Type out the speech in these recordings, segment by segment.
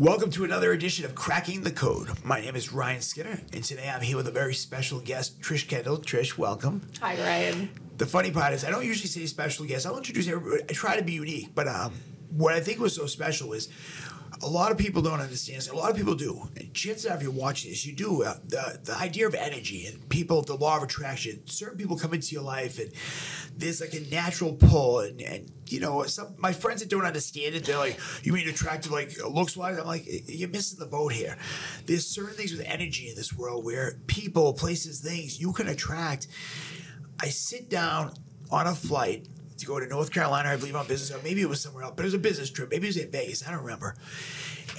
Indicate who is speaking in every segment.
Speaker 1: Welcome to another edition of Cracking the Code. My name is Ryan Skinner, and today I'm here with a very special guest, Trish Kendall. Trish, welcome.
Speaker 2: Hi, Ryan.
Speaker 1: The funny part is, I don't usually say special guest. I'll introduce everybody. I try to be unique, but um, what I think was so special is a lot of people don't understand. A lot of people do. And chances are, if you're watching this, you do. Uh, the the idea of energy and people, the law of attraction. Certain people come into your life, and there's like a natural pull. And, and you know, some my friends that don't understand it, they're like, "You mean attractive, like looks wise?" I'm like, "You're missing the boat here." There's certain things with energy in this world where people, places, things you can attract. I sit down on a flight to go to North Carolina, I believe, on business, or maybe it was somewhere else, but it was a business trip. Maybe it was in Vegas. I don't remember.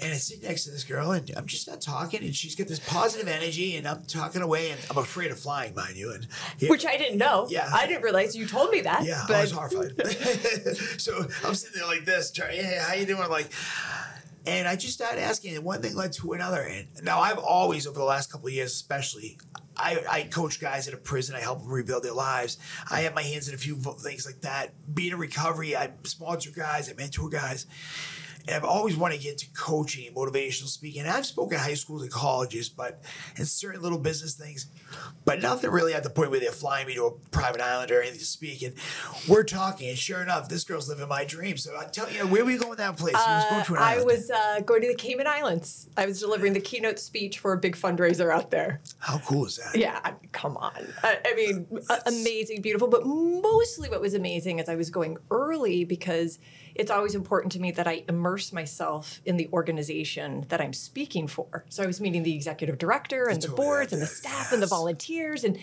Speaker 1: And I sit next to this girl, and I'm just not talking, and she's got this positive energy, and I'm talking away, and I'm afraid of flying, mind you. And
Speaker 2: Which I didn't know.
Speaker 1: Yeah.
Speaker 2: I didn't realize you told me that.
Speaker 1: yeah,
Speaker 2: but
Speaker 1: I was horrified. so I'm sitting there like this, trying, hey, how you doing? Like, and I just started asking, and one thing led to another. And now I've always, over the last couple of years, especially, I, I coach guys in a prison. I help them rebuild their lives. I have my hands in a few things like that. Being in recovery, I sponsor guys, I mentor guys. And I've always wanted to get into coaching and motivational speaking. And I've spoken at high schools and colleges, but in certain little business things, but nothing really at the point where they're flying me to a private island or anything to speak. And we're talking, and sure enough, this girl's living my dream. So I tell you, where were you going that place? you was going
Speaker 2: Uh,
Speaker 1: to an
Speaker 2: I was uh, going to the Cayman Islands. I was delivering the keynote speech for a big fundraiser out there.
Speaker 1: How cool is that?
Speaker 2: Yeah, I mean, come on. I, I mean, amazing, beautiful. But mostly what was amazing is I was going early because it's always important to me that I immerse myself in the organization that I'm speaking for. So I was meeting the executive director and the boards and the staff and the volunteers, and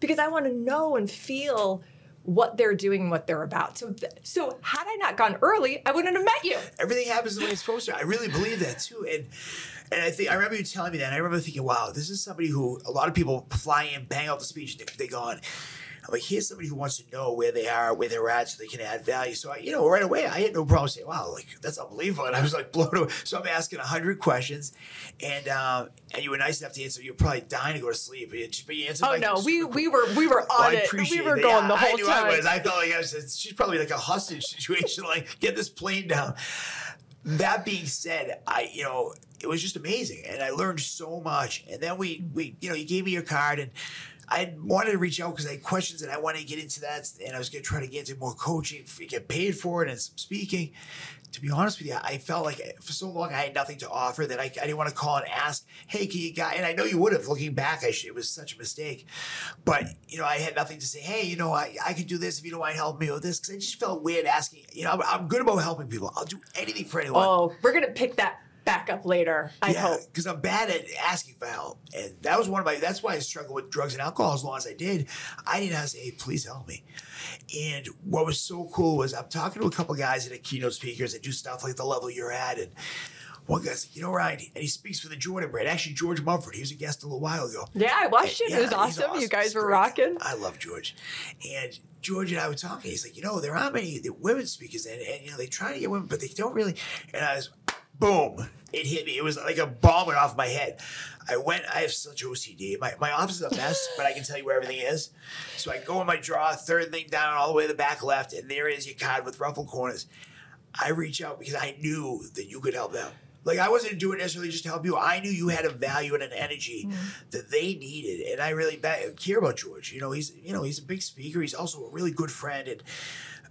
Speaker 2: because I want to know and feel what they're doing, what they're about. So, th- so had I not gone early, I wouldn't have met you.
Speaker 1: everything happens the way it's supposed to. I really believe that too. And and I think I remember you telling me that. And I remember thinking, wow, this is somebody who a lot of people fly in, bang out the speech, and they, they gone. I'm like, here's somebody who wants to know where they are, where they're at, so they can add value. So, I, you know, right away, I had no problem saying, wow, like, that's unbelievable. And I was like blown away. So I'm asking 100 questions, and um, and you were nice enough to answer. You're probably dying to go to sleep. But you, answered
Speaker 2: Oh no, we we were we were on
Speaker 1: I
Speaker 2: it. We were
Speaker 1: it.
Speaker 2: going
Speaker 1: Yeah,
Speaker 2: the whole
Speaker 1: I knew
Speaker 2: time.
Speaker 1: I was. I felt like I was. She's probably like a hostage situation. Like, get this plane down. That being said, I you know it was just amazing, and I learned so much. And then we we you know you gave me your card, and I wanted to reach out because I had questions, and I wanted to get into that, and I was going to try to get into more coaching, get paid for it, and some speaking. To be honest with you, I felt like for so long I had nothing to offer that I, I didn't want to call and ask, "Hey, can you guy?" And I know you would have. Looking back, I should, it was such a mistake, but you know I had nothing to say. Hey, you know I, I could do this if you don't mind helping me with this because I just felt weird asking. You know I'm, I'm good about helping people. I'll do anything for anyone.
Speaker 2: Oh, we're gonna pick that back up later. I hope.
Speaker 1: because I'm bad at asking for help, and that was one of my. That's why I struggled with drugs and alcohol as long as I did. I didn't have to say, "Hey, please help me." And what was so cool was I'm talking to a couple guys that are keynote speakers that do stuff like the level you're at, and one guy's like, "You know, Ryan," and he speaks for the Jordan brand. Actually, George Mumford, he was a guest a little while ago.
Speaker 2: Yeah, I watched it.
Speaker 1: Yeah,
Speaker 2: it was
Speaker 1: he's
Speaker 2: awesome. You guys were rocking.
Speaker 1: I love George. And George and I were talking. He's like, you know, there aren't many women speakers, and, and you know, they try to get women, but they don't really. And I was, boom, it hit me. It was like a bomb went off my head. I went. I have such OCD. My my office is a mess, but I can tell you where everything is. So I go in my drawer, third thing down, all the way to the back left, and there is your card with ruffled corners. I reach out because I knew that you could help them. Like I wasn't doing it necessarily just to help you. I knew you had a value and an energy mm-hmm. that they needed, and I really care about George. You know, he's you know he's a big speaker. He's also a really good friend, and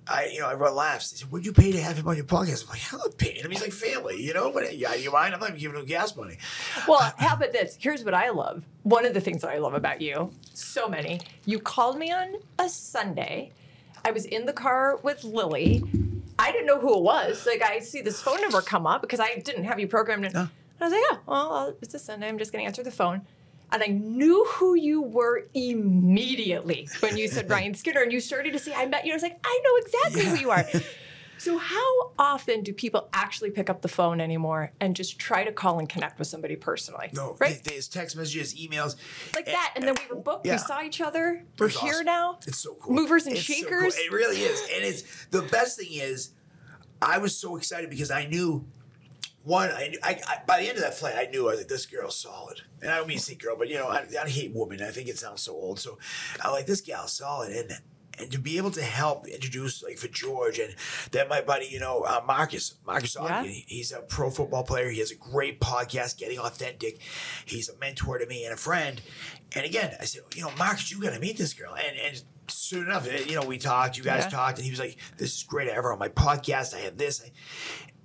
Speaker 1: I you know everyone laughs. They said, "Would you pay to have him on your podcast?" I'm like, "I'm paying him. He's like family, you know." But yeah, you mind? I'm not even giving him gas money.
Speaker 2: Well, how about this? Here's what I love. One of the things that I love about you, so many. You called me on a Sunday. I was in the car with Lily. I didn't know who it was. Like I see this phone number come up because I didn't have you programmed in. And I was like, oh, well, uh, it's a Sunday. I'm just going to answer the phone. And I knew who you were immediately when you said Ryan Skinner and you started to say, I met you. I was like, I know exactly who you are. So, how often do people actually pick up the phone anymore and just try to call and connect with somebody personally?
Speaker 1: No,
Speaker 2: right?
Speaker 1: there's text messages, emails,
Speaker 2: like eh, that. And then we were eh, booked.
Speaker 1: Yeah.
Speaker 2: We saw each other. We're
Speaker 1: It's
Speaker 2: here
Speaker 1: awesome.
Speaker 2: now.
Speaker 1: It's so cool.
Speaker 2: Movers and
Speaker 1: It's so cool.
Speaker 2: shakers.
Speaker 1: It really is. And it's the best thing is I was so excited because I knew one, I, I, I by the end of that flight, I knew I was like, this girl's solid. And I don't mean to say girl, but you know, I, I hate women. I think it sounds so old. So I'm like, this gal's solid. And and to be able to help introduce like for George and then my buddy, you know, uh, Marcus, Marcus
Speaker 2: Yeah.
Speaker 1: Ogden, he's a pro football player. He has a great podcast, Getting Authentic. He's a mentor to me and a friend. And again, I said, you know, Marcus, you got to meet this girl. And and soon enough, you know, we talked. You guys
Speaker 2: Yeah.
Speaker 1: talked, and he was like, "This is great. I have her on my podcast. I have this."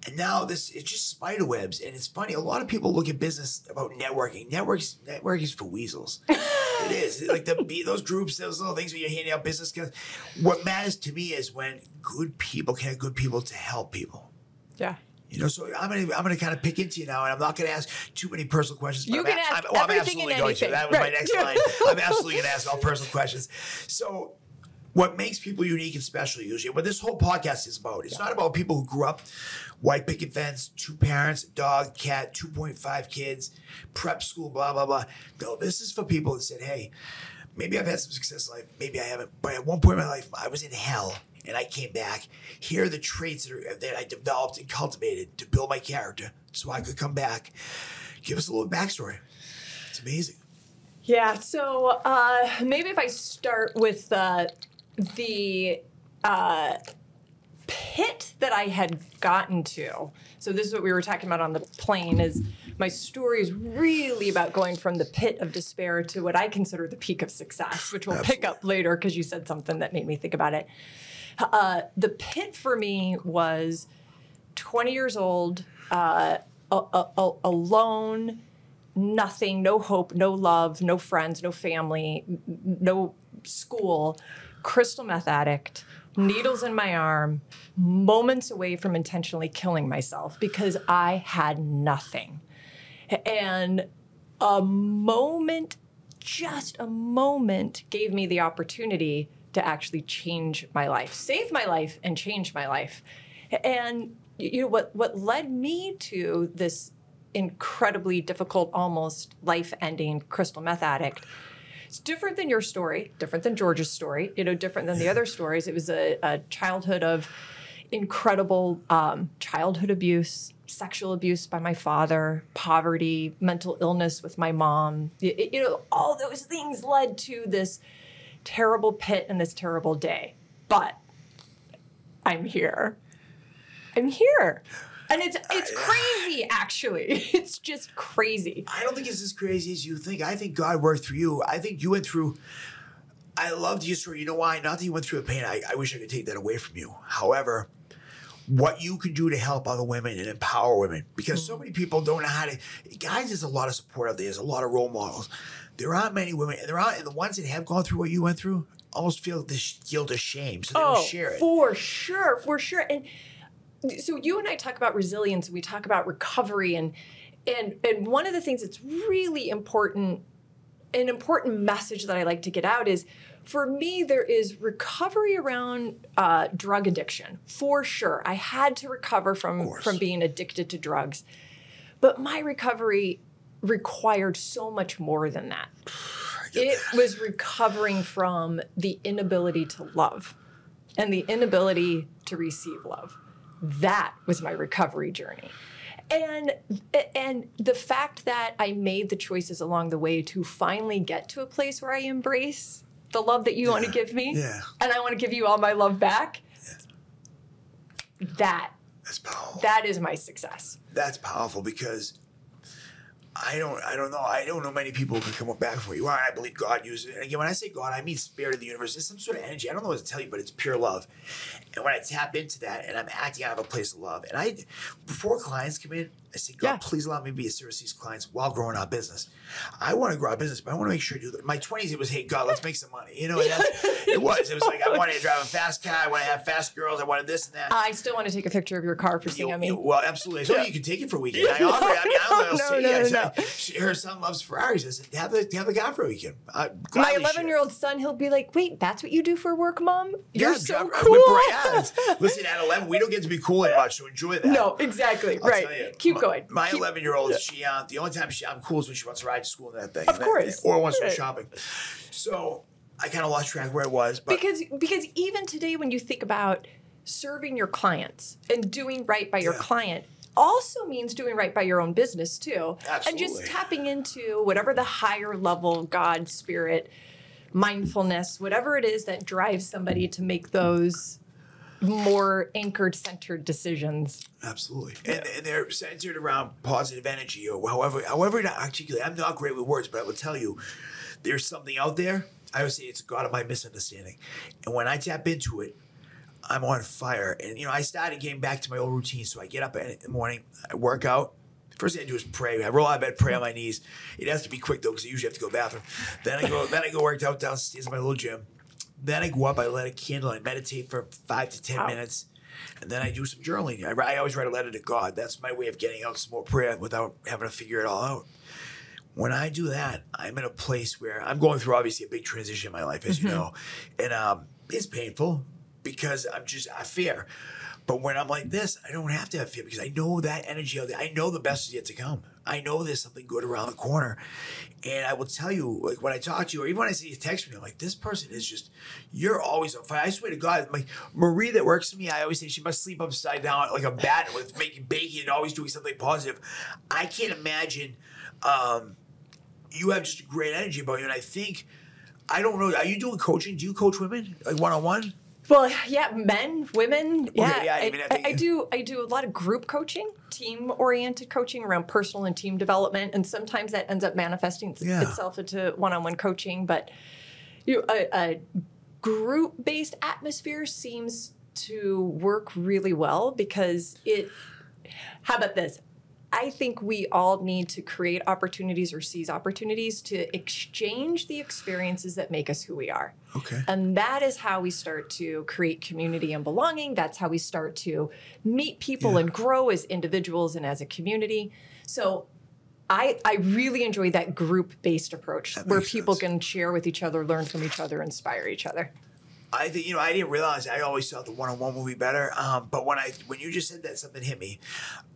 Speaker 1: And now this it's just spider webs, and it's funny. A lot of people look at business about networking. Networks, networking is for weasels. it is like the be- those groups, those little things where you're handing out business cards. What matters to me is when good people can have good people to help people.
Speaker 2: Yeah.
Speaker 1: You know, so I'm gonna I'm gonna kind of pick into you now, and I'm not gonna ask too many personal questions.
Speaker 2: You
Speaker 1: I'm
Speaker 2: can
Speaker 1: a-
Speaker 2: ask
Speaker 1: I'm, well, I'm absolutely going to. That was
Speaker 2: Right.
Speaker 1: my next line. I'm absolutely gonna ask all personal questions. So, what makes people unique and special usually? What this whole podcast is about? It's not about people who grew up white picket fence, two parents, dog, cat, 2.5 kids, prep school, blah blah blah. No, this is for people that said, hey. Maybe I've had some success in life, maybe I haven't. But at one point in my life, I was in hell and I came back. Here are the traits that, are, that I developed and cultivated to build my character so I could come back. Give us a little backstory. It's amazing.
Speaker 2: Yeah. So uh, maybe if I start with uh, the uh, pit that I had gotten to. So this is what we were talking about on the plane. Is my story is really about going from the pit of despair to what I consider the peak of success, which we'll pick up later because you said something that made me think about it. Uh, the pit for me was 20 years old, uh, a- a- alone, nothing, no hope, no love, no friends, no family, no school, crystal meth addict, needles in my arm, moments away from intentionally killing myself because I had nothing. And a moment, just a moment, gave me the opportunity to actually change my life, save my life, and change my life. And you know what? What led me to this incredibly difficult, almost life-ending crystal meth addict. It's different than your story, different than George's story. You know, different than the other stories. It was a, a childhood of incredible um, childhood abuse, sexual abuse by my father, poverty, mental illness with my mom. Y- You, know, all those things led to this terrible pit and this terrible day. But I'm here. I'm here. And it's it's uh, crazy actually. It's just crazy.
Speaker 1: I don't think it's as crazy as you think. I think God worked through you. I think you went through. I loved your story. You know why? Not that you went through the pain. I, I wish I could take that away from you. However, what you can do to help other women and empower women, because so mm. many people don't know how to. Guys, there's a lot of support out there. There's a lot of role models. There aren't many women, and there aren't. And the ones that have gone through what you went through almost feel this guilt of shame, so they don't oh, share it.
Speaker 2: For sure, for sure. And so you and I talk about resilience and we talk about recovery and and and one of the things that's really important an important message that I like to get out is for me there is recovery around uh, drug addiction for sure. I had to recover from from being addicted to drugs, but my recovery required so much more than that. It was recovering from the inability to love and the inability to receive love. That was my recovery journey. And and the fact that I made the choices along the way to finally get to a place where I embrace the love that you want to give me
Speaker 1: Yeah.
Speaker 2: and I want to give you all my love back. yeah. That
Speaker 1: That's powerful.
Speaker 2: that is my success.
Speaker 1: that's powerful because I don't I don't know I don't know many people who can come up back for you. I believe God uses it. And again, when I say God, I mean spirit of the universe. It's some sort of energy. I don't know what to tell you, but it's pure love. And when I tap into that and I'm acting out of a place of love, and I before clients come in, I say, God,
Speaker 2: Yeah.
Speaker 1: please allow me to be a service to these clients while growing our business. I want to grow our business, but I want to make sure I do that. My 20s, it was, hey, God, let's make some money. You know, it was. It was like, I wanted to drive a fast car. I want to have fast girls. I wanted this and that.
Speaker 2: I still want to take a picture of your car for seeing
Speaker 1: You-
Speaker 2: I
Speaker 1: well, absolutely. So you can take it for a weekend. I offer it. I mean, I don't know.
Speaker 2: No, no,
Speaker 1: yeah,
Speaker 2: no,
Speaker 1: so she- her son loves Ferraris. I said, have the have the guy for a weekend. Uh,
Speaker 2: my 11 year old son, he'll be like, wait, that's what you do for work, mom? You're
Speaker 1: Yeah,
Speaker 2: so cool.
Speaker 1: Brianna's. Listen, at 11, we don't get to be cool that much, so enjoy that.
Speaker 2: No, exactly.
Speaker 1: I'll
Speaker 2: right.
Speaker 1: you,
Speaker 2: Keep
Speaker 1: my-
Speaker 2: going.
Speaker 1: My 11 year old, she uh, the only time she, I'm cool is when she wants to ride to school in that thing.
Speaker 2: Of
Speaker 1: And that-
Speaker 2: course.
Speaker 1: or wants to go shopping. So I kind of lost track where it was, but
Speaker 2: because because even today when you think about serving your clients and doing right by your
Speaker 1: Yeah.
Speaker 2: client also means doing right by your own business too and just tapping into whatever the higher level god spirit mindfulness, whatever it is that drives somebody to make those more anchored, centered decisions.
Speaker 1: Absolutely, and, and they're centered around positive energy, or however, however to articulate. I'm not great with words, but I will tell you, there's something out there. I would say it's god of my misunderstanding, and when I tap into it, I'm on fire. And you know, I started getting back to my old routine. So I get up in the morning, I work out. First thing I do is pray. I roll out of bed, pray on my knees. It has to be quick though, because I usually have to go to the bathroom. Then I go, then I go work out downstairs in my little gym. Then I go up, I light a candle, I meditate for five to ten
Speaker 2: Wow.
Speaker 1: minutes, and then I do some journaling. I, I always write a letter to God. That's my way of getting out some more prayer without having to figure it all out. When I do that, I'm in a place where I'm going through obviously a big transition in my life, as you know, and um, it's painful because I'm just I fear. But when I'm like this, I don't have to have fear because I know that energy out there. I know the best is yet to come. I know there's something good around the corner. And I will tell you, like when I talk to you, or even when I see you text me, I'm like, this person is just, you're always on fire. I swear to God, like Marie that works for me, I always say she must sleep upside down like a bat with making bacon and always doing something positive. I can't imagine um, you have just great energy about you. And I think, I don't know, are you doing coaching? Do you coach women like one on one?
Speaker 2: Well, yeah, men, women, yeah.
Speaker 1: yeah, I
Speaker 2: I,
Speaker 1: mean, I
Speaker 2: I,
Speaker 1: think-
Speaker 2: I do. I do a lot of group coaching, team-oriented coaching around personal and team development, and sometimes that ends up manifesting
Speaker 1: Yeah.
Speaker 2: itself into one-on-one coaching. But you, know, a, a group-based atmosphere seems to work really well because it. How about this? I think we all need to create opportunities or seize opportunities to exchange the experiences that make us who we are.
Speaker 1: Okay.
Speaker 2: And that is how we start to create community and belonging. That's how we start to meet people
Speaker 1: Yeah.
Speaker 2: and grow as individuals and as a community. So I, I really enjoy that group based approach
Speaker 1: That
Speaker 2: where people
Speaker 1: sense.
Speaker 2: can share with each other, learn from each other, inspire each other.
Speaker 1: I think you know I didn't realize I always thought the one on one would be better. Um, but when I when you just said that something hit me.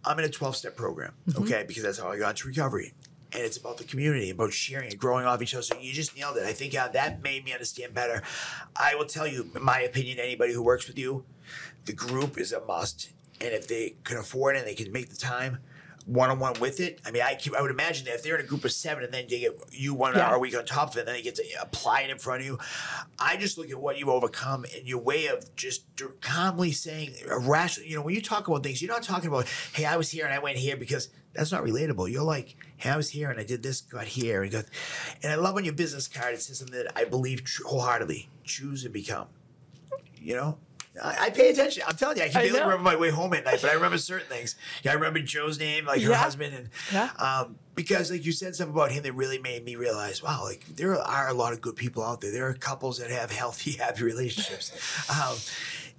Speaker 1: I'm in a 12 step program, okay, because that's how I got into recovery. And it's about the community, about sharing and growing off each other. So you just nailed it. I think uh, that made me understand better. I will tell you, in my opinion, anybody who works with you, the group is a must. And if they can afford it and they can make the time, one on one with it. I mean, I keep, I would imagine that if they're in a group of seven and then they get you one
Speaker 2: Yeah.
Speaker 1: hour a week on top of it, and then they get to apply it in front of you. I just look at what you've overcome and your way of just calmly saying, uh, rational. You know, when you talk about things, you're not talking about, hey, I was here and I went here because that's not relatable. You're like, hey, I was here and I did this, got here, and got. And I love on your business card it says something that I believe wholeheartedly: choose and become. You know. I, I pay attention. I'm telling you, I can
Speaker 2: I
Speaker 1: barely
Speaker 2: know.
Speaker 1: remember my way home at night, but I remember certain things. Yeah, I remember Joe's name, like her
Speaker 2: Yeah.
Speaker 1: husband, and
Speaker 2: Yeah.
Speaker 1: um, because like you said something about him that really made me realize, wow, like there are a lot of good people out there. There are couples that have healthy, happy relationships. Um,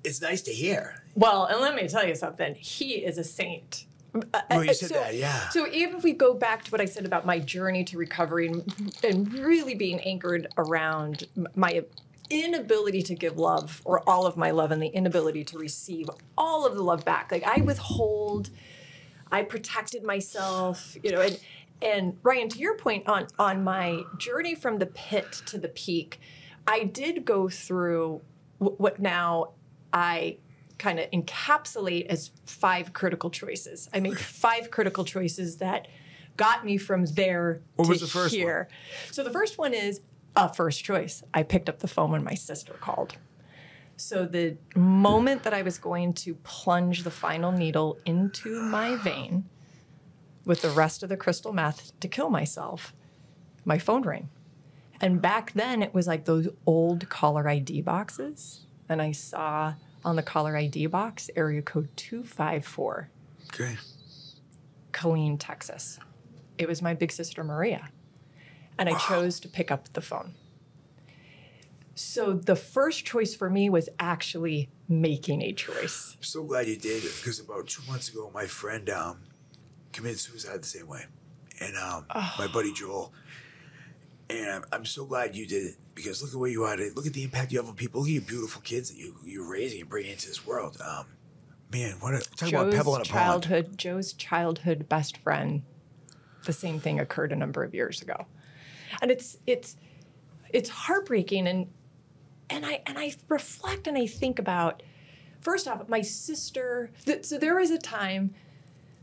Speaker 1: it's nice to hear.
Speaker 2: Well, and let me tell you something. He is a saint. Uh,
Speaker 1: Well, you
Speaker 2: uh,
Speaker 1: said
Speaker 2: so,
Speaker 1: that, yeah.
Speaker 2: So even if we go back to what I said about my journey to recovery and, and really being anchored around my inability to give love or all of my love and the inability to receive all of the love back. Like I withhold, I protected myself, you know, and and Ryan, to your point on on my journey from the pit to the peak, I did go through wh- what now I kind of encapsulate as five critical choices. I made five critical choices that got me from there
Speaker 1: What
Speaker 2: to
Speaker 1: first one?
Speaker 2: here. So the first one is a first choice. I picked up the phone when my sister called. So the moment that I was going to plunge the final needle into my vein with the rest of the crystal meth to kill myself, my phone rang. And back then it was like those old caller ID boxes. And I saw on the caller ID box area code 254,
Speaker 1: Okay.
Speaker 2: Killeen, Texas. It was my big sister Maria. And I chose to pick up the phone. So the first choice for me was actually making a choice.
Speaker 1: I'm So glad you did because about two months ago, my friend um, committed suicide the same way, and um, my buddy Joel. And I'm, I'm so glad you did it because look at where you are. today. Look at the impact you have on people. Look at your beautiful kids that you you're raising and bringing into this world. Um, man, what a talk about a pebble in a pond.
Speaker 2: childhood, Joe's childhood best friend. The same thing occurred a number of years ago, and it's it's it's heartbreaking. And and I and I reflect and I think about. First off, my sister. Th- so there was a time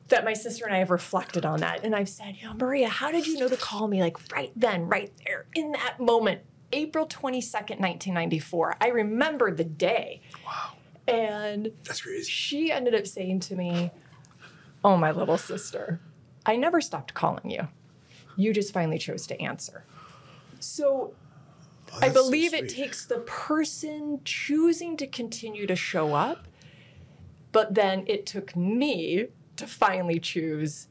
Speaker 2: that my sister and I have reflected on that, and I've said, you know, Maria, how did you know to call me like right then, right there, in that moment? April 22nd, 1994. I remember the day.
Speaker 1: Wow.
Speaker 2: And
Speaker 1: That's crazy.
Speaker 2: she ended up saying to me, Oh, my little sister, I never stopped calling you. You just finally chose to answer. So
Speaker 1: Oh,
Speaker 2: I
Speaker 1: that's so
Speaker 2: believe it takes the person choosing to continue to show up, but then it took me to finally choose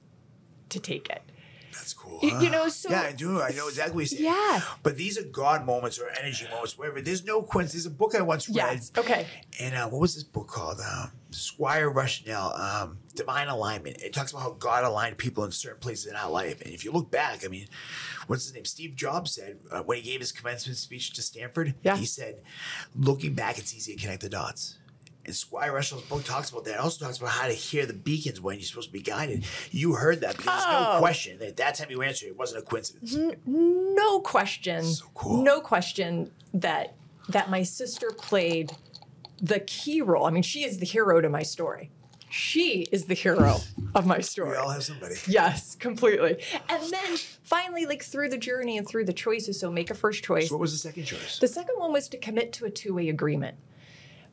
Speaker 2: to take it.
Speaker 1: That's cool.
Speaker 2: You- you know, so-
Speaker 1: yeah, I do. I know exactly what.
Speaker 2: Yeah.
Speaker 1: But these are God moments or energy moments, whatever. There's no coincidence. There's a book I once read.
Speaker 2: Yes. Okay.
Speaker 1: And uh, what was this book called? Um, Squire Rushnell, um, Divine Alignment. It talks about how God aligned people in certain places in our life. And if you look back, I mean, what's his name? Steve Jobs said uh, when he gave his commencement speech to Stanford,
Speaker 2: Yeah.
Speaker 1: he said, looking back, it's easy to connect the dots. And Squire Rushnell's book talks about that. It also talks about how to hear the beacons when you're supposed to be guided. You heard that because there's no
Speaker 2: Oh.
Speaker 1: question that that time you answered, it wasn't a coincidence.
Speaker 2: No question.
Speaker 1: So cool.
Speaker 2: No question that that my sister played the key role. I mean, she is the hero to my story. She is the hero of my story.
Speaker 1: We all have somebody.
Speaker 2: Yes, completely. And then finally, like through the journey and through the choices, so make a first choice.
Speaker 1: So what was the second choice?
Speaker 2: The second one was to commit to a two way agreement.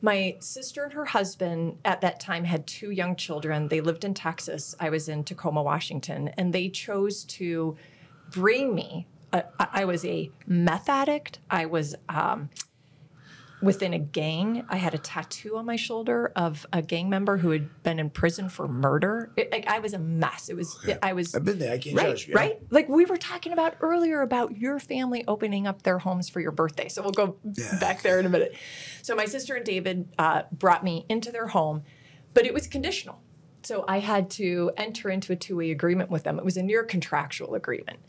Speaker 2: My sister and her husband at that time had two young children. They lived in Texas. I was in Tacoma, Washington, and they chose to bring me. I I was a meth addict. I was um, within a gang. I had a tattoo on my shoulder of a gang member who had been in prison for murder. It, like, I was a mess. It was. I was.
Speaker 1: I've been there. I can't
Speaker 2: Right,
Speaker 1: judge. yeah.
Speaker 2: right. Like we were talking about earlier about your family opening up their homes for your birthday. So we'll go
Speaker 1: Yeah.
Speaker 2: back there in a minute. So my sister and David uh, brought me into their home, but it was conditional. So I had to enter into a two-way agreement with them. It was a near contractual agreement.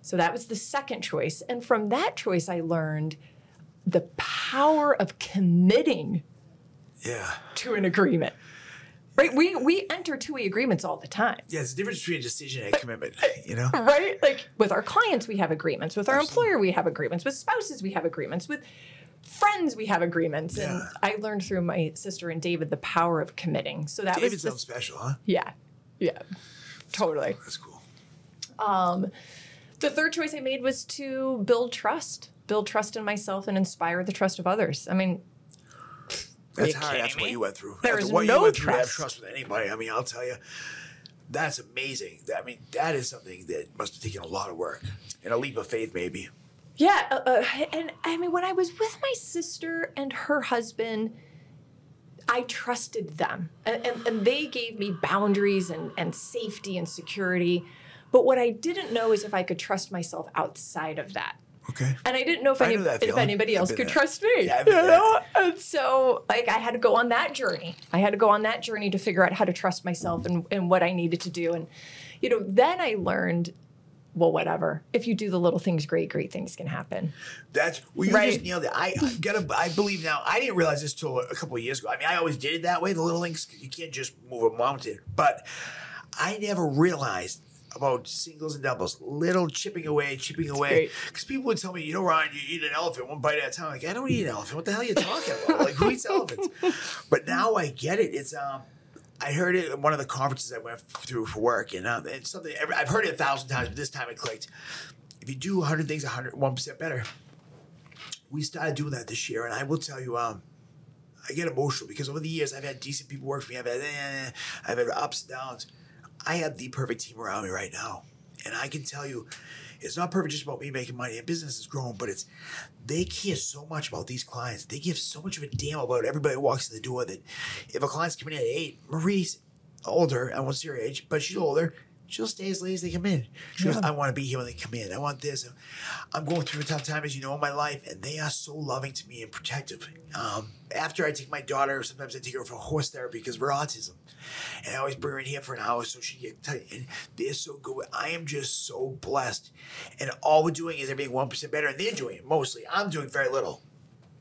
Speaker 2: So that was the second choice, and from that choice, I learned the power of committing
Speaker 1: Yeah.
Speaker 2: to an agreement. Right? We we enter two-way agreements all the time.
Speaker 1: Yeah, it's the difference between a decision and a commitment, you know?
Speaker 2: right? Like with our clients, we have agreements. With our employer, we have agreements. With spouses, we have agreements. With friends, we have agreements. And I learned through my sister and David the power of committing. So that
Speaker 1: David
Speaker 2: was
Speaker 1: sounds special, huh?
Speaker 2: yeah, yeah, totally.
Speaker 1: That's cool.
Speaker 2: um, The third choice I made was to build trust, build trust in myself, and inspire the trust of others. I mean,
Speaker 1: That's
Speaker 2: you
Speaker 1: hard.
Speaker 2: kidding
Speaker 1: That's what you went through.
Speaker 2: There
Speaker 1: After
Speaker 2: is
Speaker 1: what
Speaker 2: no
Speaker 1: you went through have
Speaker 2: trust.
Speaker 1: trust with anybody. I mean, I'll tell you, that's amazing. I mean, that is something that must have taken a lot of work and a leap of faith, maybe.
Speaker 2: Yeah, uh, uh, and I mean, when I was with my sister and her husband, I trusted them, and, and, and they gave me boundaries and, and safety and security. But what I didn't know is if I could trust myself outside of that.
Speaker 1: Okay.
Speaker 2: And I didn't know if, any, if
Speaker 1: feeling.
Speaker 2: anybody else could
Speaker 1: there.
Speaker 2: trust me.
Speaker 1: Yeah,
Speaker 2: you know? And so, like, I had to go on that journey. I had to go on that journey to figure out how to trust myself and, and what I needed to do. And, you know, then I learned, well, whatever. If you do the little things great, great things can happen.
Speaker 1: That's well, you
Speaker 2: Right.
Speaker 1: just nailed it. I, I gotta. I believe now. I didn't realize this till a couple of years ago. I mean, I always did it that way. The little things you can't just move a mountain, but I never realized about singles and doubles, little chipping away, chipping away. Because people would tell me, you know, Ryan, you eat an elephant one bite at a time. Like I don't eat an elephant. What the hell are you talking about? Like who eats elephants? But now I get it. It's um. I heard it at one of the conferences I went through for work, and um, it's something I've heard it a thousand times, but this time it clicked. If you do 100 things 101 percent better, we started doing that this year, and I will tell you, um, I get emotional because over the years I've had decent people work for me. I've had, eh, I've had ups and downs. I have the perfect team around me right now, and I can tell you, it's not perfect just about me making money and business is growing, but it's they care so much about these clients. They give so much of a damn about everybody who walks in the door that if a client's coming in at eight, Marie's older, I won't see her age, but she's older. She'll stay as late as they come in. She goes, I want to be here when they come in. I want this. I'm going through a tough time, as you know, in my life, and they are so loving to me and protective. Um, after I take my daughter, sometimes I take her for horse therapy because of her autism. And I always bring her in here for an hour so she can get tight. And they're so good. I am just so blessed. And all we're doing is everything 1% better, and they're doing it mostly. I'm doing very little.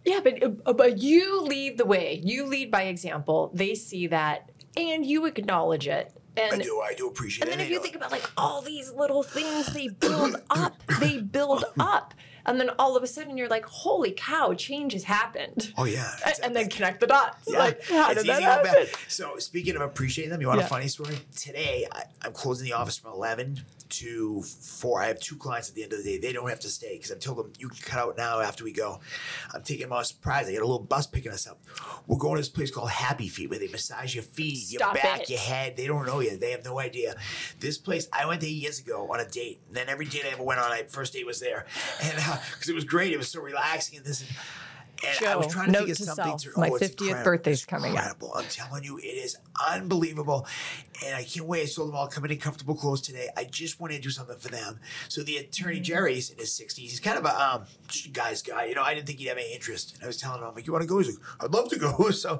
Speaker 2: Yeah, but uh, but you lead the way. You lead by example. They see that, and you acknowledge it. And
Speaker 1: I do. I do appreciate
Speaker 2: And
Speaker 1: it.
Speaker 2: then if you think about like all these little things, they build up. They build up. And then all of a sudden you're like, holy cow, change has happened.
Speaker 1: Oh yeah.
Speaker 2: A- And then connect the dots.
Speaker 1: Yeah,
Speaker 2: Like, how
Speaker 1: it's
Speaker 2: did that happen?
Speaker 1: So speaking of appreciating them, you want
Speaker 2: Yeah.
Speaker 1: a funny story? Today I, I'm closing the office from eleven to four. I have two clients at the end of the day. They don't have to stay because I've told them you can cut out now after we go. I'm taking them on a surprise. I got a little bus picking us up. We're going to this place called Happy Feet where they massage your feet,
Speaker 2: Stop
Speaker 1: your back,
Speaker 2: it.
Speaker 1: your head. They don't know you. They have no idea. This place I went there years ago on a date. And then every date I ever went on, I first date was there, and because it was great. It was so relaxing and this. And I was
Speaker 2: Joe,
Speaker 1: trying to
Speaker 2: note to
Speaker 1: something
Speaker 2: self,
Speaker 1: to
Speaker 2: my
Speaker 1: oh,
Speaker 2: 50th
Speaker 1: incredible.
Speaker 2: birthday's coming up.
Speaker 1: incredible. I'm telling you, it is unbelievable. And I can't wait. I told them all coming in comfortable clothes today. I just wanted to do something for them. So the attorney
Speaker 2: Mm-hmm.
Speaker 1: Jerry's in his 60s. He's kind of a um, guy's guy. You know, I didn't think he'd have any interest. And I was telling him, I'm like, you want to go? He's like, I'd love to go. So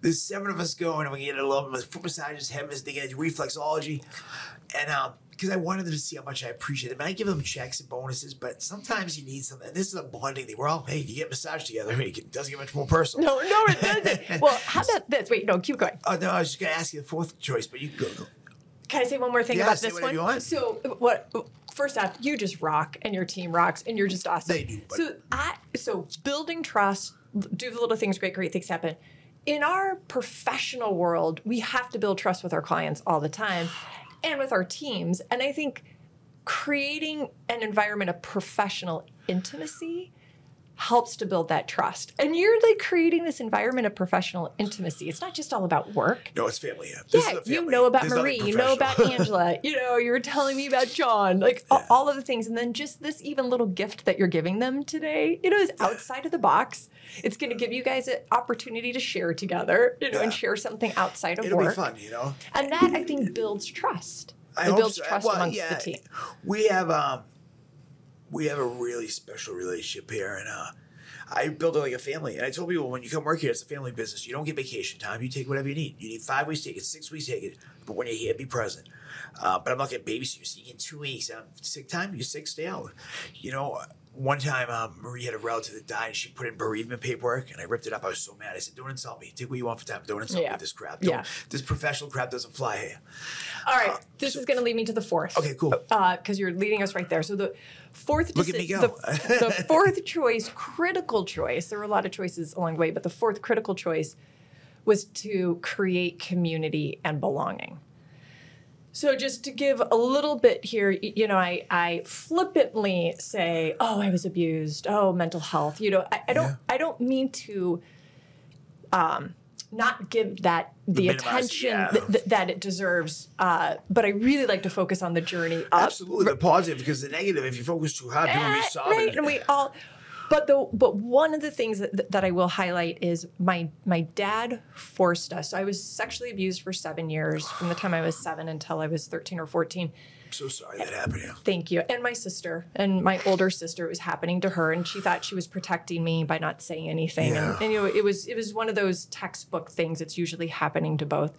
Speaker 1: there's seven of us going, and we get a little foot massages, head massages, they get reflexology. And um, because I wanted them to see how much I appreciate them. And I give them checks and bonuses, but sometimes you need something. And this is a bonding thing. We're all, hey, you get massaged together. It doesn't get much more personal.
Speaker 2: No, no, it doesn't. well, how about this? Wait, no, keep going.
Speaker 1: Oh no, I was just gonna ask you the fourth choice, but you can go. go.
Speaker 2: Can I say one more thing
Speaker 1: Yeah,
Speaker 2: about
Speaker 1: say
Speaker 2: this one?
Speaker 1: you want.
Speaker 2: So what? First off, you just rock, and your team rocks, and you're just awesome.
Speaker 1: They do, but-
Speaker 2: So I so building trust, do the little things, great, great things happen. In our professional world, we have to build trust with our clients all the time, and with our teams. And I think creating an environment of professional intimacy helps to build that trust. And you're like creating this environment of professional intimacy. It's not just all about work.
Speaker 1: No, it's family. Yeah, This
Speaker 2: Yeah,
Speaker 1: is a
Speaker 2: you know about
Speaker 1: nothing
Speaker 2: Marie, you know about. Angela, you know, you were telling me about John, like a- all of the things. And then just this even little gift that you're giving them today, you know, is outside of the box. It's going to give you guys an opportunity to share together, you know, and share something outside of work.
Speaker 1: It'll be fun, you know.
Speaker 2: And that, I think, builds trust.
Speaker 1: I
Speaker 2: it builds
Speaker 1: so.
Speaker 2: trust
Speaker 1: Well,
Speaker 2: amongst
Speaker 1: yeah,
Speaker 2: the team.
Speaker 1: We have um, we have a really special relationship here, and uh, I built it like a family. And I told people when you come work here, it's a family business. You don't get vacation time. You take whatever you need. You need five weeks, take it. Six weeks, take it. But when you're here, be present. Uh, but I'm not going to babysit you. So you get two weeks. Um, sick time, you're sick, stay out. You know, one time um, Marie had a relative that died and she put in bereavement paperwork and I ripped it up. I was so mad. I said, don't insult me. Take what you want for time. Don't insult me with this crap. Don't,
Speaker 2: Yeah.
Speaker 1: This professional crap doesn't fly here.
Speaker 2: All right, this is going to lead me to the fourth.
Speaker 1: Okay, cool.
Speaker 2: Because you're leading us right there. So the fourth,
Speaker 1: Look at me.
Speaker 2: The, the fourth choice, critical choice. There were a lot of choices along the way, but the fourth critical choice was to create community and belonging. So just to give a little bit here, you know, I, I flippantly say, "Oh, I was abused. Oh, mental health." You know, I, I don't
Speaker 1: Yeah.
Speaker 2: I don't mean to um, not give that the
Speaker 1: Minimize
Speaker 2: attention
Speaker 1: yeah.
Speaker 2: th- th- that it deserves. Uh, but I really like to focus on the journey up.
Speaker 1: Absolutely, the positive because the negative, if you focus too hard, people will be
Speaker 2: Eh,
Speaker 1: sobbing.
Speaker 2: right, and we all. But the but one of the things that, that I will highlight is my my dad forced us. So I was sexually abused for seven years from the time I was seven until I was thirteen or fourteen.
Speaker 1: I'm so sorry that happened. Yeah.
Speaker 2: Thank you. And my sister and my older sister, it was happening to her, and she thought she was protecting me by not saying anything.
Speaker 1: Yeah.
Speaker 2: And, and you know, it was it was one of those textbook things. It's usually happening to both.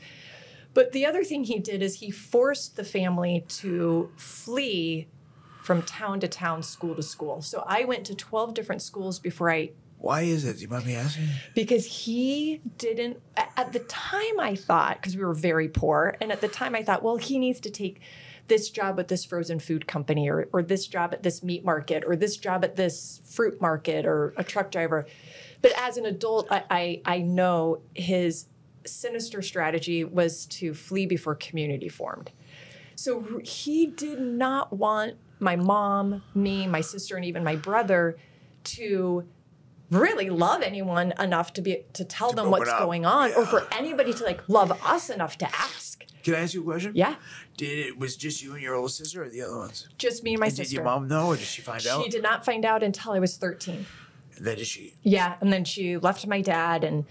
Speaker 2: But the other thing he did is he forced the family to flee from town to town, school to school. So I went to 12 different schools before I
Speaker 1: Why is it? Do you mind me asking?
Speaker 2: because he didn't at the time i thought because we were very poor and at the time i thought well he needs to take this job at this frozen food company or, or this job at this meat market or this job at this fruit market or a truck driver but as an adult i, I, I know his sinister strategy was to flee before community formed so he did not want my mom, me, my sister, and even my brother to really love anyone enough to be to tell them what's going on, or for anybody to like love us enough to ask.
Speaker 1: Can I ask you a question?
Speaker 2: Yeah,
Speaker 1: Did it was just you and your older sister or the other ones?
Speaker 2: just me and my
Speaker 1: And did your mom know or did she find out?
Speaker 2: She did not find out until I was thirteen.
Speaker 1: And then did she?
Speaker 2: Yeah, and then she left my dad and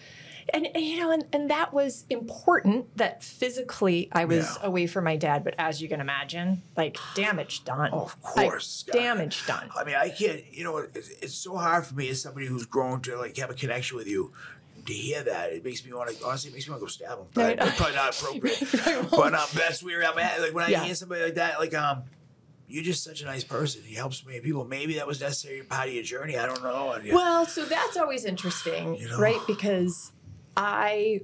Speaker 2: and, and, you know and, and that was important that physically I was
Speaker 1: Yeah.
Speaker 2: away from my dad, but as you can imagine, like damage done.
Speaker 1: Oh, of
Speaker 2: Like,
Speaker 1: course.
Speaker 2: damage done.
Speaker 1: I mean, I can't. You know, it's, it's so hard for me as somebody who's grown to like have a connection with you. To hear that, it makes me want to. Honestly, it makes me want to go stab him. But
Speaker 2: Right.
Speaker 1: it's probably not appropriate. But um, that's where I'm at. Like when I
Speaker 2: Yeah.
Speaker 1: hear somebody like that, like um, you're just such a nice person. He helps many people. Maybe that was necessary part of your journey. I don't know. And, yeah.
Speaker 2: Well, so that's always interesting,
Speaker 1: You know?
Speaker 2: right? Because I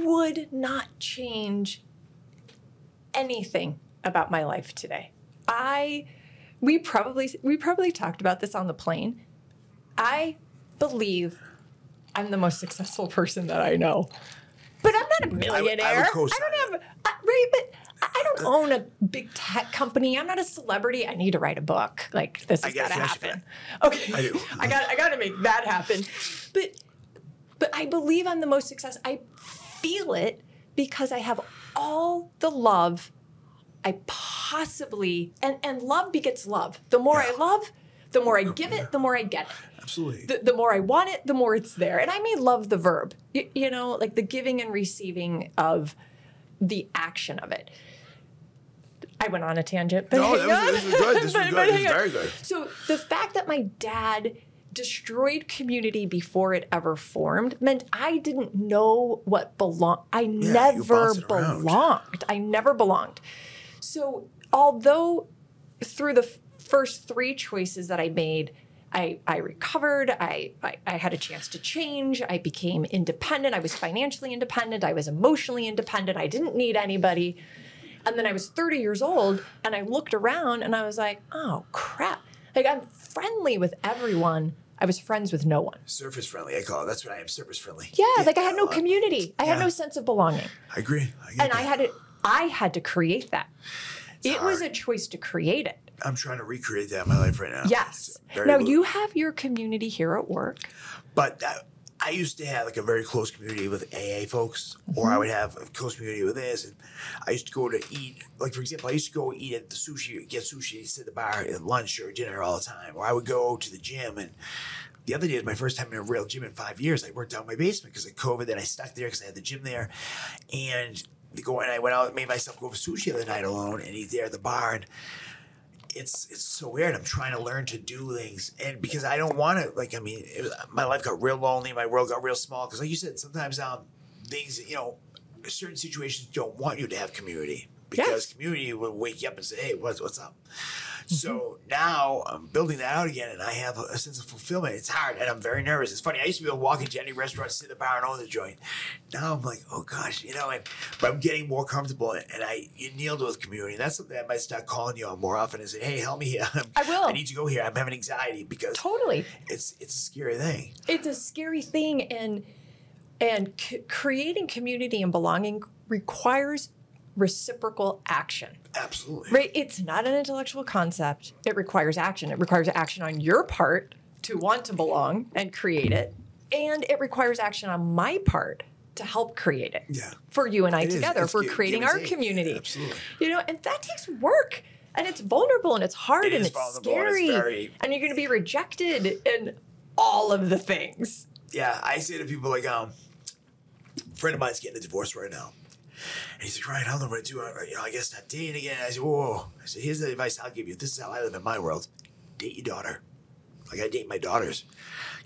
Speaker 2: would not change anything about my life today. I we probably we probably talked about this on the plane. I believe I'm the most successful person that I know, but I'm not a millionaire. I, I,
Speaker 1: co-sign
Speaker 2: don't have uh, right, but I don't own a big tech company. I'm not a celebrity. I need to write a book. Like this has got to happen. Okay,
Speaker 1: I do.
Speaker 2: I got I got to make that happen. But but I believe I'm the most successful. I feel it because I have all the love I possibly and and love begets love. The more
Speaker 1: Yeah.
Speaker 2: I love, the more I give it, the more I get it.
Speaker 1: Absolutely.
Speaker 2: The, the more I want it, the more it's there. And I mean love the verb. You, you know, like the giving and receiving of the action of it. I went on a tangent, but
Speaker 1: No, that was- this was good. This was good. This
Speaker 2: hang
Speaker 1: is very good.
Speaker 2: So the fact that my dad destroyed community before it ever formed meant I didn't know what belong. I
Speaker 1: you
Speaker 2: never belonged. I never belonged. So although through the f- first three choices that I made, I, I recovered. I, I, I had a chance to change. I became independent. I was financially independent. I was emotionally independent. I didn't need anybody. And then I was 30 years old and I looked around and I was like, oh crap. Like I'm friendly with everyone. I was friends with no one.
Speaker 1: Surface friendly, I call it. That's what I am. Surface friendly.
Speaker 2: Yeah, like I had no community. I had no sense of belonging.
Speaker 1: I agree. I
Speaker 2: And I had to I had to create that. it was a choice to create it.
Speaker 1: I'm trying to recreate that in my life right now.
Speaker 2: Yes. Now you have your community here at work.
Speaker 1: But that, I used to have like a very close community with AA folks, or I mm-hmm. would have a close community with this. And I used to go to eat, like for example, I used to go eat at the sushi, get sushi, sit at the bar at lunch or dinner all the time. Or I would go to the gym. And the other day was my first time in a real gym in five years. I worked out in my basement because of COVID. Then I stuck there because I had the gym there. And the go and I went out and made myself go for sushi the other night alone and eat there at the bar. And it's it's so weird. I'm trying to learn to do things, and because I don't want to, like, I mean, was, my life got real lonely. My world got real small. Because, like you said, sometimes um, things, you know, certain situations don't want you to have community because
Speaker 2: Yes.
Speaker 1: community will wake you up and say, "Hey, what's what's up?" So mm-hmm. now I'm building that out again, and I have a, sense of fulfillment. It's hard, and I'm very nervous. It's funny. I used to be able to walk into any restaurant, sit at the bar, and own the joint. Now I'm like, oh gosh, you know. And but I'm getting more comfortable, and I you it with community. And that's something I might start calling you on more often. And say, hey, help me here.
Speaker 2: I will.
Speaker 1: I need to go here. I'm having anxiety because
Speaker 2: Totally.
Speaker 1: it's it's a scary thing.
Speaker 2: It's a scary thing and and c- creating community and belonging requires reciprocal action.
Speaker 1: Absolutely.
Speaker 2: Right? It's not an intellectual concept. It requires action. It requires action on your part to want to belong and create it. And it requires action on my part to help create it.
Speaker 1: Yeah.
Speaker 2: For you and I
Speaker 1: It
Speaker 2: together, for creating our
Speaker 1: take.
Speaker 2: community.
Speaker 1: Absolutely.
Speaker 2: You know, and that takes work. And it's vulnerable and it's hard
Speaker 1: It
Speaker 2: and it's
Speaker 1: vulnerable and it's
Speaker 2: scary.
Speaker 1: very-
Speaker 2: and you're gonna be rejected and all of the things.
Speaker 1: Yeah, I say to people like, um, a friend of mine's getting a divorce right now. And he's like, Ryan, how am I going to do? I, you know, I guess not dating again. I said, whoa. I said, here's the advice I'll give you. This is how I live in my world. Date your daughter. Like I date my daughters.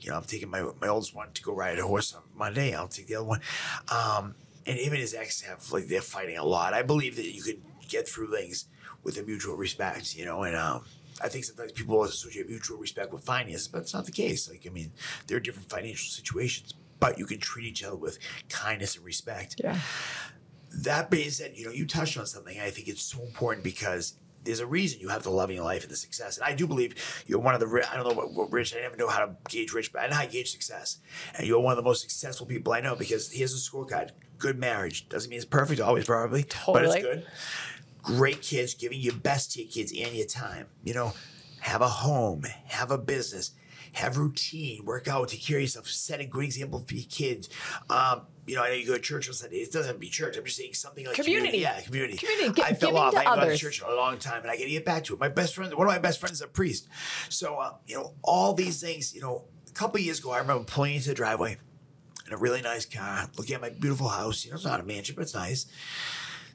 Speaker 1: You know, I'm taking my my oldest one to go ride a horse on Monday. I'll take the other one. Um, and him and his ex have like they're fighting a lot. I believe that you can get through things with a mutual respect. You know, and um, I think sometimes people associate mutual respect with finances, but it's not the case. Like I mean, there are different financial situations, but you can treat each other with kindness and respect
Speaker 2: Yeah.
Speaker 1: That being said, you know, you touched on something. I think it's so important because there's a reason you have the love in your life and the success. And I do believe you're one of the, I don't know what, what rich, I never know how to gauge rich, but I know how to gauge success. And you're one of the most successful people I know because here's a scorecard. Good marriage. Doesn't mean it's perfect always, probably, but it's good. Great kids, giving your best to your kids and your time. You know, have a home, have a business, have routine, work out, take care of yourself, set a good example for your kids. Um, you know, I know you go to church on Sunday. It doesn't have to be church. I'm just saying something like
Speaker 2: Community.
Speaker 1: Yeah, community.
Speaker 2: Community, gi-
Speaker 1: I fell off. I haven't gone to church in a long time, and I got to get back to it. My best friend, one of my best friends, is a priest. So, uh, you know, all these things. You know, a couple of years ago, I remember pulling into the driveway in a really nice car, looking at my beautiful house. You know, it's not a mansion, but it's nice.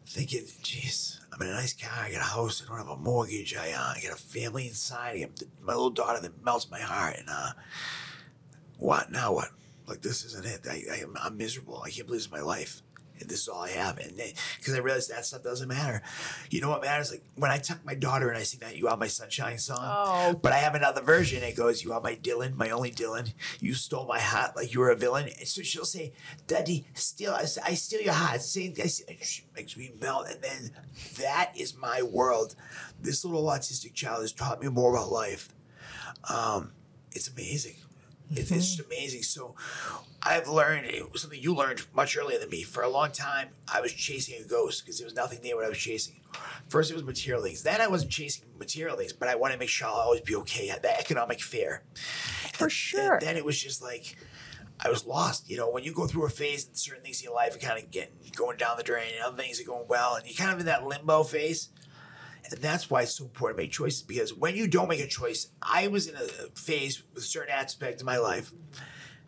Speaker 1: Thinking, geez, I'm in a nice car. I got a house. I don't have a mortgage. I, uh, I got a family inside. I got my little daughter that melts my heart. And uh, what now? What? Like this isn't it. I, I am, I'm miserable. I can't believe this is my life. This is all I have. And because I realized that stuff doesn't matter. You know what matters? Like when I tuck my daughter and I sing that "You Are My Sunshine" song.
Speaker 2: Oh.
Speaker 1: But I have another version. It goes, "You are my Dylan, my only Dylan. You stole my heart like you were a villain." And so she'll say, "Daddy, steal, I, I steal your heart." Sing, I, steal- she makes me melt. And then that is my world. This little autistic child has taught me more about life. Um, it's amazing. It's, it's just amazing. So I've learned it was something you learned much earlier than me. For a long time, I was chasing a ghost because there was nothing there what I was chasing. First, it was material things. Then I wasn't chasing material things, but I wanted to make sure I'll always be okay at the economic fair.
Speaker 2: For
Speaker 1: And
Speaker 2: sure.
Speaker 1: then it was just like I was lost. You know, when you go through a phase and certain things in your life are kind of getting going down the drain, and other things are going well, and you're kind of in that limbo phase. And that's why it's so important to make choices because when you don't make a choice, I was in a phase with a certain aspect of my life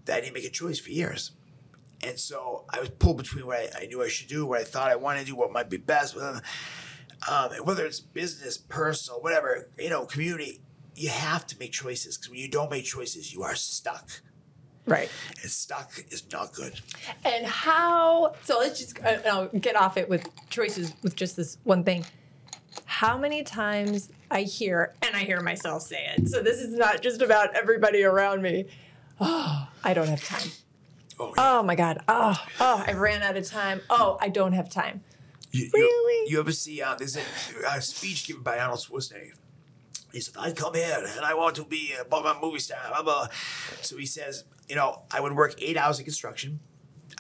Speaker 1: that I didn't make a choice for years. And so I was pulled between what I, I knew I should do, what I thought I wanted to do, what might be best. Um, and whether it's business, personal, whatever, you know, community, you have to make choices because when you don't make choices, you are stuck.
Speaker 2: Right.
Speaker 1: And stuck is not good.
Speaker 2: And how? So let's just uh, I'll get off it with choices with just this one thing. How many times I hear, and I hear myself say it. So this is not just about everybody around me. Oh, I don't have time.
Speaker 1: Oh, yeah.
Speaker 2: Oh my God. Oh, oh, I ran out of time. Oh, I don't have time.
Speaker 1: You, you-
Speaker 2: Really?
Speaker 1: You, ever see uh, there's a, a speech given by Arnold Schwarzenegger. He said, "I come here and I want to be a blah, blah, movie star." Blah, blah. So he says, "You know, I would work eight hours in construction.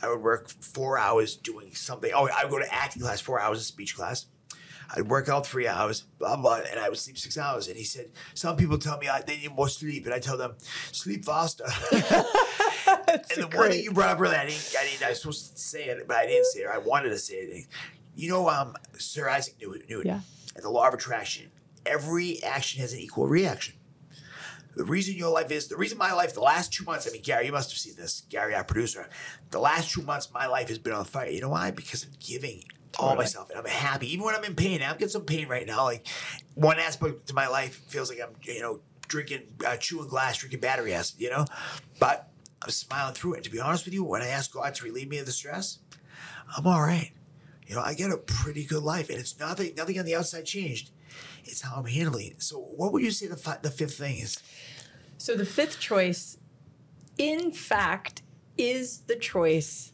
Speaker 1: I would work four hours doing something. Oh, I would go to acting class, four hours of speech class. I'd work out three hours, blah blah, and I would sleep six hours." And he said, "Some people tell me I, they need more sleep, and I tell them sleep faster." And the one that you brought up earlier, I didn't, I didn't, I was supposed to say it, but I didn't say it. I wanted to say it. You know, um, Sir Isaac Newton, Newton
Speaker 2: Yeah.
Speaker 1: and the law of attraction. Every action has an equal reaction. The reason your life is the reason my life the last two months. I mean, Gary, you must have seen this. Gary, our producer. The last two months, my life has been on fire. You know why? Because I'm giving all myself, and I'm happy. Even when I'm in pain, I'm getting some pain right now. Like one aspect to my life feels like I'm, you know, drinking, uh, chewing glass, drinking battery acid. You know, but I'm smiling through it. And to be honest with you, when I ask God to relieve me of the stress, I'm all right. You know, I get a pretty good life, and it's nothing. Nothing on the outside changed. It's how I'm handling it. So, what would you say the fi- the fifth thing is?
Speaker 2: So the fifth choice, in fact, is the choice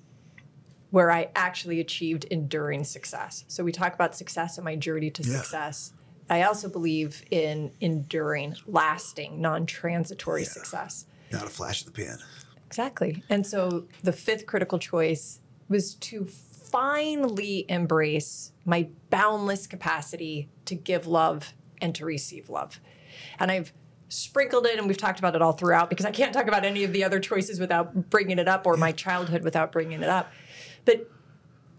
Speaker 2: where I actually achieved enduring success. So we talk about success and my journey to
Speaker 1: Yeah.
Speaker 2: success. I also believe in enduring, lasting, non-transitory
Speaker 1: Yeah.
Speaker 2: success.
Speaker 1: Not a flash in the pan.
Speaker 2: Exactly. And so the fifth critical choice was to finally embrace my boundless capacity to give love and to receive love. And I've sprinkled it, and we've talked about it all throughout because I can't talk about any of the other choices without bringing it up or my childhood without bringing it up. But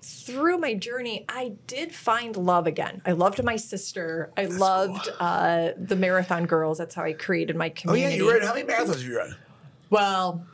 Speaker 2: through my journey, I did find love again. I loved my sister. I loved uh, the Marathon Girls. That's how I created my community.
Speaker 1: Oh yeah, you ran. How many marathons have you run?
Speaker 2: Well,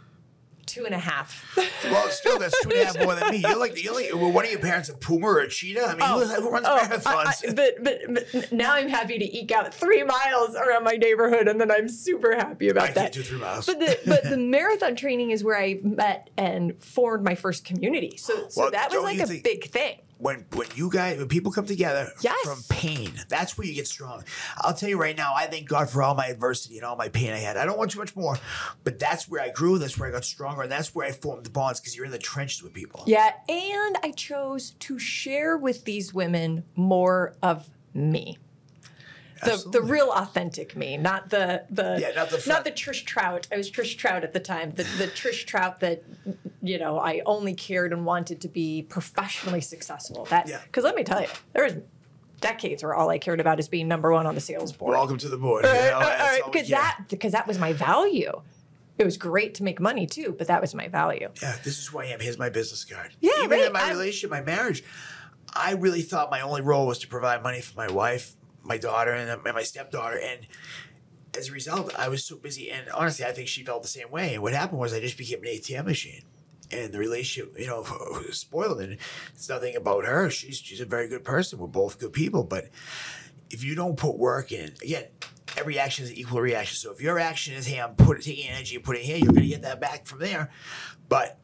Speaker 2: two and a half.
Speaker 1: Well, still, that's two and a half more than me. You're like you're like. Well, one of your parents a puma or a cheetah? I mean, who, oh. who runs
Speaker 2: Oh,
Speaker 1: marathons?
Speaker 2: I- I- but, but but now I'm happy to eke out three miles around my neighborhood, and then I'm super happy about
Speaker 1: I
Speaker 2: that.
Speaker 1: can't do three miles.
Speaker 2: But the but the marathon training is where I met and formed my first community. So so
Speaker 1: Well,
Speaker 2: that was like a
Speaker 1: think-
Speaker 2: big thing.
Speaker 1: When when you guys when people come together
Speaker 2: Yes.
Speaker 1: from pain, that's where you get strong. I'll tell you right now, I thank God for all my adversity and all my pain I had. I don't want too much more, but that's where I grew. That's where I got stronger, and that's where I formed the bonds because you're in the trenches with people.
Speaker 2: Yeah, and I chose to share with these women more of me. The, the real authentic me, not the the
Speaker 1: Yeah, not the
Speaker 2: not the Trish Trout. I was Trish Trout at the time. The the Trish Trout that you know I only cared and wanted to be professionally successful. That
Speaker 1: Yeah.
Speaker 2: because let me tell you, there was decades where all I cared about is being number one on the sales board.
Speaker 1: Welcome to the board. you know, that's all we
Speaker 2: because that because that was my value. It was great to make money too, but that was my value.
Speaker 1: Yeah, this is who I am. Here's my business card.
Speaker 2: Yeah,
Speaker 1: Even
Speaker 2: right,
Speaker 1: in my
Speaker 2: I'm-
Speaker 1: relationship, my marriage, I really thought my only role was to provide money for my wife, my daughter, and, my stepdaughter. And as a result, I was so busy. And honestly, I think she felt the same way. And what happened was I just became an ATM machine. And the relationship, you know, was spoiled. And it's nothing about her. She's she's a very good person. We're both good people. But if you don't put work in, again, every action is an equal reaction. So if your action is, hey, I'm put, taking energy and putting it here, you're going to get that back from there. But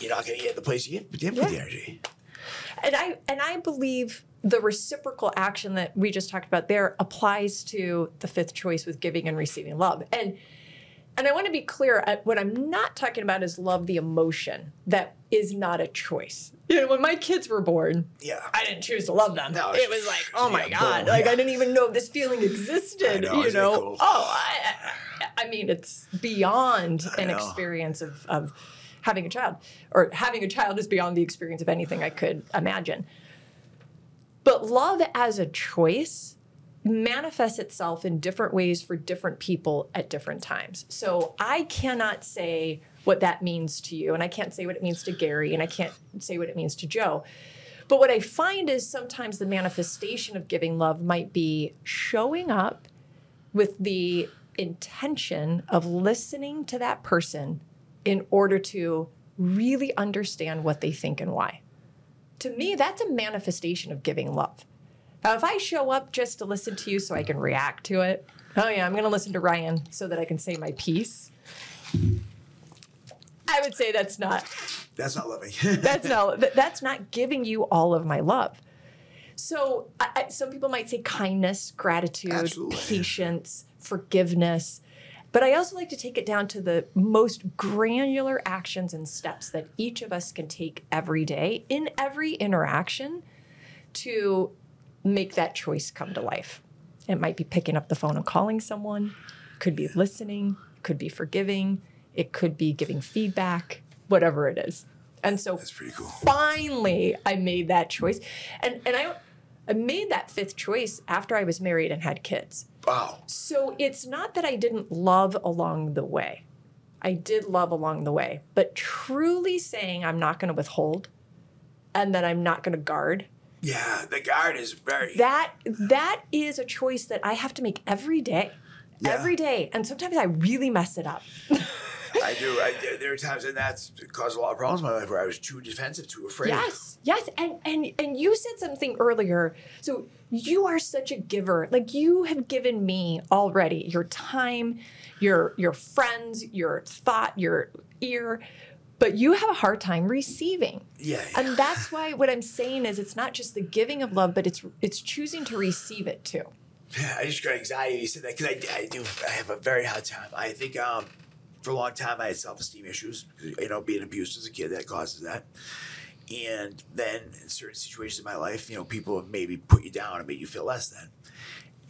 Speaker 1: you're not going to get the place you get, didn't put the energy.
Speaker 2: And I and I believe the reciprocal action that we just talked about there applies to the fifth choice with giving and receiving love. And and I want to be clear, what I'm not talking about is love the emotion that is not a choice. You know, when my kids were born,
Speaker 1: Yeah.
Speaker 2: I didn't choose to love them.
Speaker 1: No,
Speaker 2: it was like, oh my
Speaker 1: yeah,
Speaker 2: God.
Speaker 1: boom,
Speaker 2: like,
Speaker 1: yeah.
Speaker 2: I didn't even know this feeling existed.
Speaker 1: Know,
Speaker 2: you know?
Speaker 1: cool?
Speaker 2: Oh, I, I mean, it's beyond
Speaker 1: I
Speaker 2: an
Speaker 1: know.
Speaker 2: experience of, of having a child, or having a child is beyond the experience of anything I could imagine. But love as a choice manifests itself in different ways for different people at different times. So I cannot say what that means to you, and I can't say what it means to Gary, and I can't say what it means to Joe. But what I find is sometimes the manifestation of giving love might be showing up with the intention of listening to that person in order to really understand what they think and why. To me, that's a manifestation of giving love. Now, if I show up just to listen to you so I can react to it, oh yeah, I'm going to listen to Ryan so that I can say my piece. I would say that's not
Speaker 1: That's not loving.
Speaker 2: that's not that's not giving you all of my love. So I, I, some people might say kindness, gratitude,
Speaker 1: Absolutely.
Speaker 2: patience, forgiveness. But I also like to take it down to the most granular actions and steps that each of us can take every day in every interaction to make that choice come to life. It might be picking up the phone and calling someone, could be listening, could be forgiving, it could be giving feedback, whatever it is. And so
Speaker 1: That's pretty cool.
Speaker 2: finally I made that choice. And and I I made that fifth choice after I was married and had kids.
Speaker 1: Wow.
Speaker 2: So it's not that I didn't love along the way. I did love along the way, but truly saying I'm not going to withhold and that I'm not going to guard.
Speaker 1: Yeah, the guard is very.
Speaker 2: That that is a choice that I have to make every day.
Speaker 1: Yeah.
Speaker 2: Every day. And sometimes I really mess it up.
Speaker 1: I do. I, there are times, and that's caused a lot of problems in my life where I was too defensive, too afraid.
Speaker 2: Yes, yes, and and and you said something earlier. So you are such a giver. Like you have given me already your time, your your friends, your thought, your ear, but you have a hard time receiving.
Speaker 1: Yeah. yeah.
Speaker 2: And that's why what I'm saying is it's not just the giving of love, but it's it's choosing to receive it too.
Speaker 1: Yeah, I just got anxiety. You said that because I, I do. I have a very hard time. I think um, for a long time I had self esteem issues. You know, being abused as a kid that causes that. And then in certain situations in my life, you know, people have maybe put you down and made you feel less than.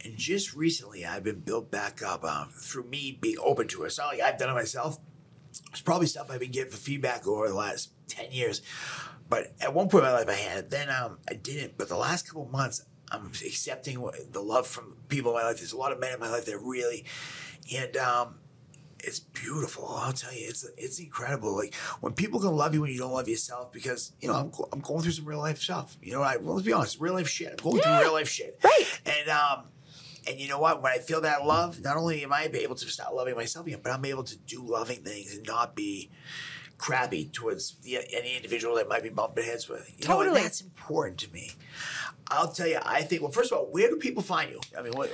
Speaker 1: And just recently, I've been built back up um, through me being open to it. It's not like I've done it myself. It's probably stuff I've been getting for feedback over the last 10 years. But at one point in my life, I had it. Then um, I didn't. But the last couple months, I'm accepting the love from people in my life. There's a lot of men in my life that really, and um, it's beautiful. I'll tell you, it's it's incredible. Like when people can love you when you don't love yourself, because you know I'm I'm going through some real life stuff. You know, I well, let's be honest, real life shit. I'm going
Speaker 2: Yeah.
Speaker 1: through real life shit.
Speaker 2: Right.
Speaker 1: And um, and you know what? When I feel that love, not only am I able to start loving myself again, but I'm able to do loving things and not be crabby towards the, any individual that might be bumping heads with. You know, and
Speaker 2: Totally.
Speaker 1: that's important to me. I'll tell you, I think, well, first of all, where do people find you? I mean, what,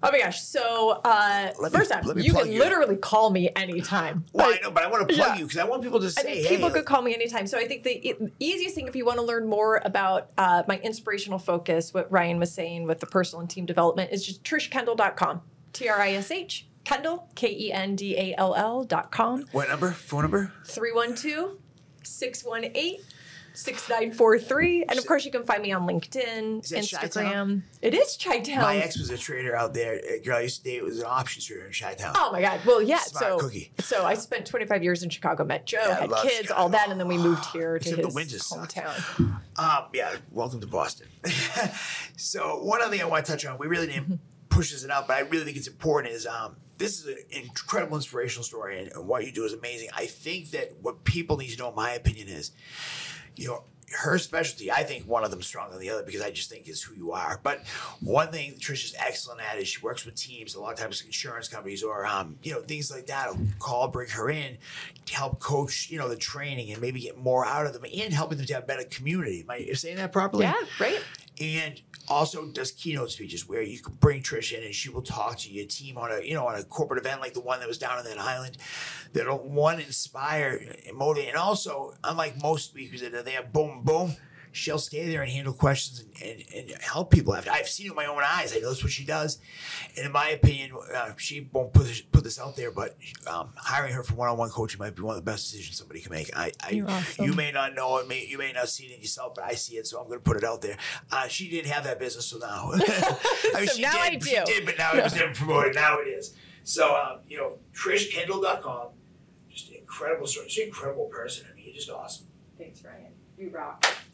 Speaker 2: Oh my gosh. So uh
Speaker 1: me-
Speaker 2: first off, you can
Speaker 1: you.
Speaker 2: literally call me anytime.
Speaker 1: well,
Speaker 2: Like-
Speaker 1: I know, but I want to plug
Speaker 2: yeah.
Speaker 1: you because I want people to
Speaker 2: I
Speaker 1: say,
Speaker 2: mean,
Speaker 1: hey,
Speaker 2: people could call me anytime. So I think the e- easiest thing, if you want to learn more about uh, my inspirational focus, what Ryan was saying with the personal and team development, is just trishkendall.com. T R I S H, Kendall, K E N D A L L.com.
Speaker 1: what number? Phone number?
Speaker 2: 312 618 6943. And of course, you can find me on LinkedIn,
Speaker 1: Is that
Speaker 2: Instagram.
Speaker 1: Chi-Town?
Speaker 2: It is Chi Town.
Speaker 1: My ex was a trader out there. A girl I used to date was an options trader in Chi Town.
Speaker 2: Oh my God! Well, yeah.
Speaker 1: Smart
Speaker 2: so,
Speaker 1: cookie.
Speaker 2: so I spent 25 years in Chicago. Met Joe,
Speaker 1: Yeah,
Speaker 2: had kids,
Speaker 1: Chicago.
Speaker 2: all that, and then we moved here to
Speaker 1: Except the
Speaker 2: his
Speaker 1: winters
Speaker 2: hometown.
Speaker 1: Um, yeah, welcome to Boston. so one other thing I want to touch on, we really didn't push this enough, but I really think it's important is um, this is an incredible inspirational story, and, and what you do is amazing. I think that what people need to know, in my opinion, is you know her specialty. I think one of them stronger than the other because I just think is who you are. But one thing Trisha's excellent at is she works with teams. A lot of times, insurance companies or um, you know things like that will call, bring her in to help coach you know the training and maybe get more out of them and helping them to have a better community. Am I saying that properly?
Speaker 2: Yeah, right.
Speaker 1: And also does keynote speeches where you can bring Trish in and she will talk to your team on a you know on a corporate event like the one that was down on that island. That'll one inspire and motivate and also unlike most speakers that are there boom boom she'll stay there and handle questions and, and, and help people. After I've seen it with my own eyes, I know that's what she does. And in my opinion, uh, she won't put this, put this out there, but um, hiring her for one-on-one coaching might be one of the best decisions somebody can make. I, I
Speaker 2: You're awesome.
Speaker 1: you may not know it, may, you may not see it in yourself, but I see it, so I'm going to put it out there. Uh, she didn't have that business, so now. I
Speaker 2: So
Speaker 1: she
Speaker 2: now
Speaker 1: did,
Speaker 2: I
Speaker 1: She did, but now it was never promoted. Now it is. So, um, you know, TrishKendall.com, just an incredible story. She's an incredible person. I mean, you're just awesome.
Speaker 2: Thanks, Ryan. You rock.
Speaker 1: You too.